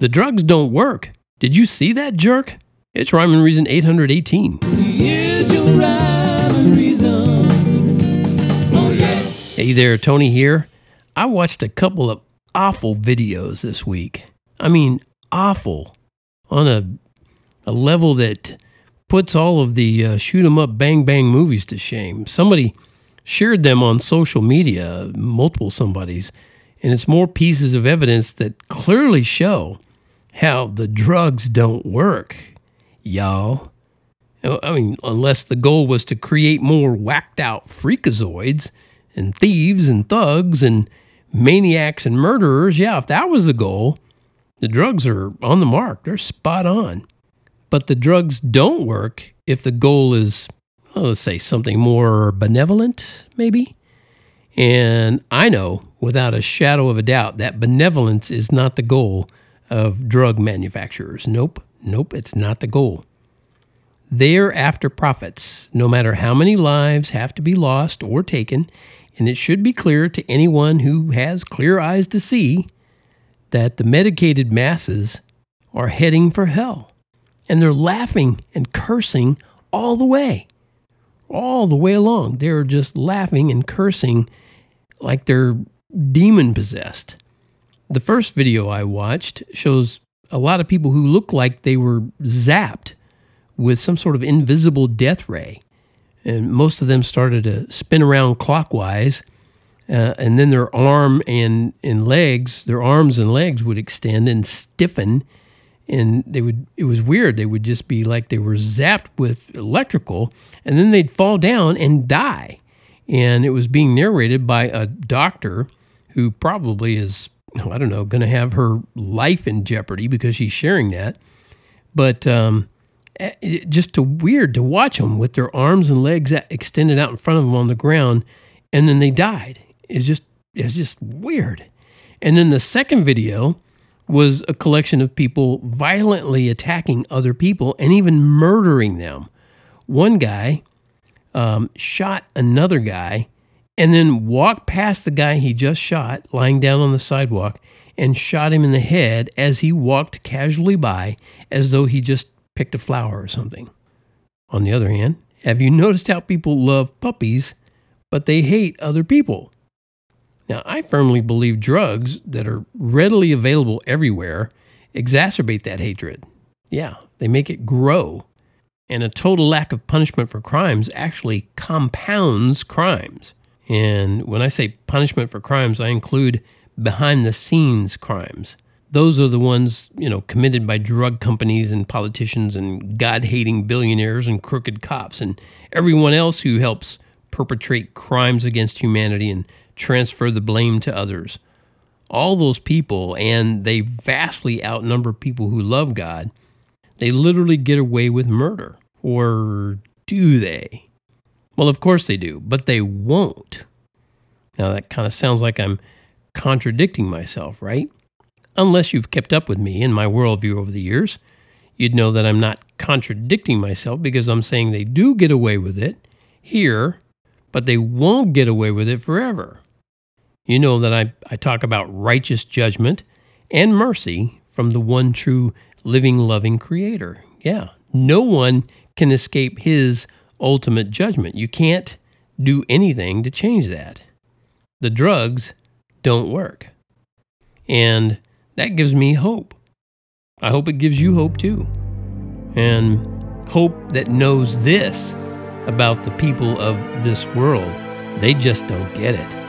The drugs don't work. Did you see that jerk? It's Rhyme and Reason 818. Here's your rhyme and reason. Oh yeah. Hey there, Tony here. I watched a couple of awful videos this week. I mean, awful on a a level that puts all of the uh, shoot 'em up bang bang movies to shame. Somebody shared them on social media, multiple somebodies, and it's more pieces of evidence that clearly show how the drugs don't work, y'all. I mean, unless the goal was to create more whacked out freakazoids and thieves and thugs and maniacs and murderers, yeah, if that was the goal, the drugs are on the mark. They're spot on. But the drugs don't work if the goal is, well, let's say, something more benevolent, maybe. And I know without a shadow of a doubt that benevolence is not the goal of drug manufacturers. Nope, nope, it's not the goal. They're after profits, no matter how many lives have to be lost or taken, and it should be clear to anyone who has clear eyes to see that the medicated masses are heading for hell. And they're laughing and cursing all the way, all the way along. They're just laughing and cursing like they're demon possessed. The first video I watched shows a lot of people who look like they were zapped with some sort of invisible death ray. And most of them started to spin around clockwise. Uh, and then their arm and, and legs, their arms and legs would extend and stiffen. And they would, it was weird. They would just be like they were zapped with electrical, and then they'd fall down and die. And it was being narrated by a doctor who probably is, I don't know, going to have her life in jeopardy because she's sharing that. But um, it, just to weird to watch them with their arms and legs extended out in front of them on the ground, and then they died. It's just it's just weird. And then the second video was a collection of people violently attacking other people and even murdering them. One guy um, shot another guy and then walked past the guy he just shot lying down on the sidewalk and shot him in the head as he walked casually by as though he just picked a flower or something. On the other hand, have you noticed how people love puppies, but they hate other people? Now, I firmly believe drugs that are readily available everywhere exacerbate that hatred. Yeah, they make it grow. And a total lack of punishment for crimes actually compounds crimes. And when I say punishment for crimes, I include behind the scenes crimes. Those are the ones, you know, committed by drug companies and politicians and God hating billionaires and crooked cops and everyone else who helps perpetrate crimes against humanity and transfer the blame to others. All those people, and they vastly outnumber people who love God, they literally get away with murder. Or do they? Well, of course they do, but they won't. Now, that kind of sounds like I'm contradicting myself, right? Unless you've kept up with me and my worldview over the years, you'd know that I'm not contradicting myself because I'm saying they do get away with it here, but they won't get away with it forever. You know that I, I talk about righteous judgment and mercy from the one true living, loving Creator. Yeah, no one can escape His ultimate judgment. You can't do anything to change that. The drugs don't work. And that gives me hope. I hope it gives you hope too. And hope that knows this about the people of this world. They just don't get it.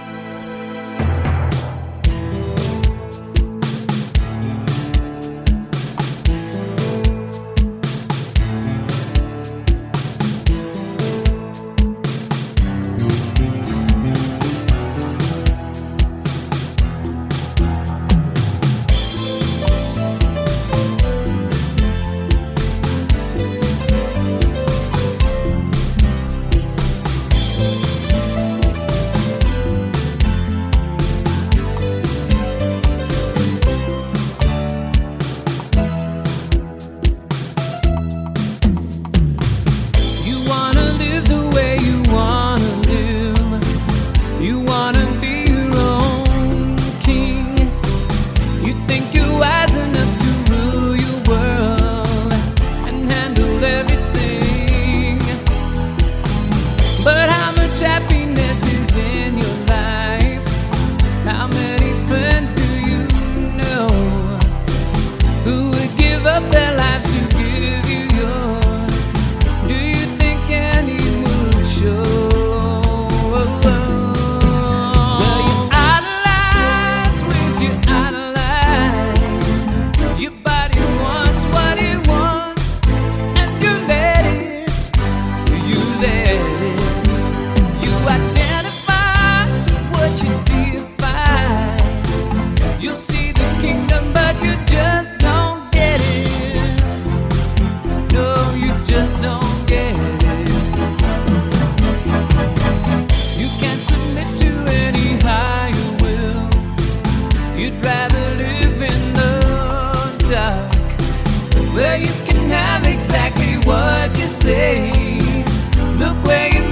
You'd rather live in the dark, where you can have exactly what you say. Look where you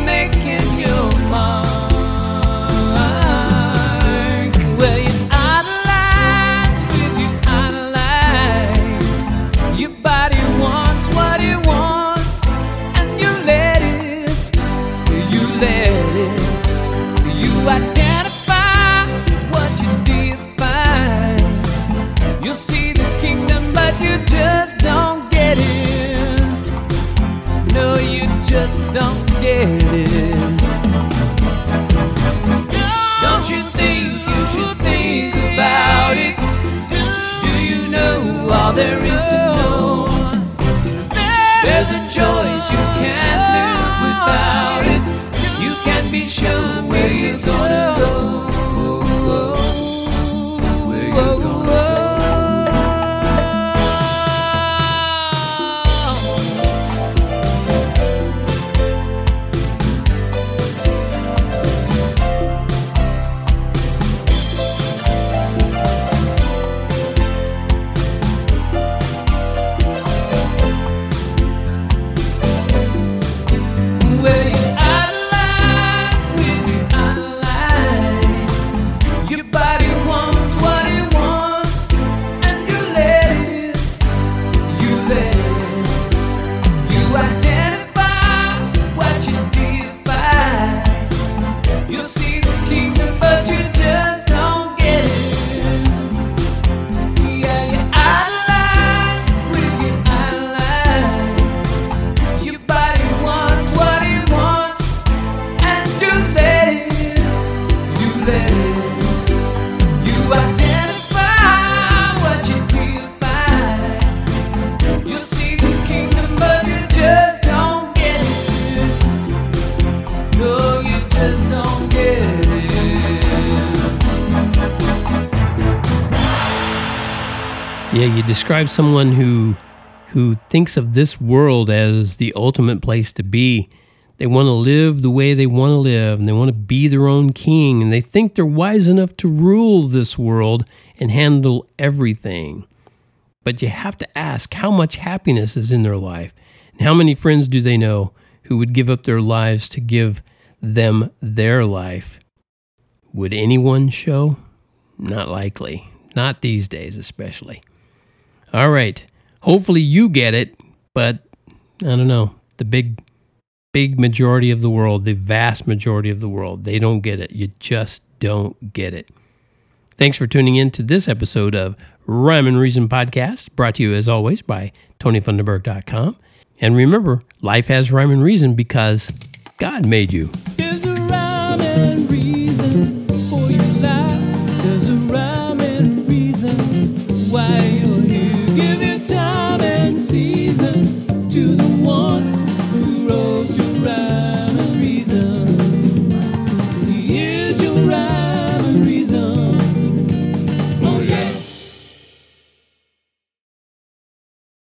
Yeah, you describe someone who who thinks of this world as the ultimate place to be. They want to live the way they want to live and they want to be their own king and they think they're wise enough to rule this world and handle everything. But you have to ask how much happiness is in their life and how many friends do they know who would give up their lives to give them their life? Would anyone show? Not likely. Not these days, especially. All right. Hopefully you get it, but I don't know. The big, big majority of the world, the vast majority of the world, they don't get it. You just don't get it. Thanks for tuning in to this episode of Rhyme and Reason Podcast, brought to you as always by TonyFunderburk.com. And remember, life has rhyme and reason because God made you. why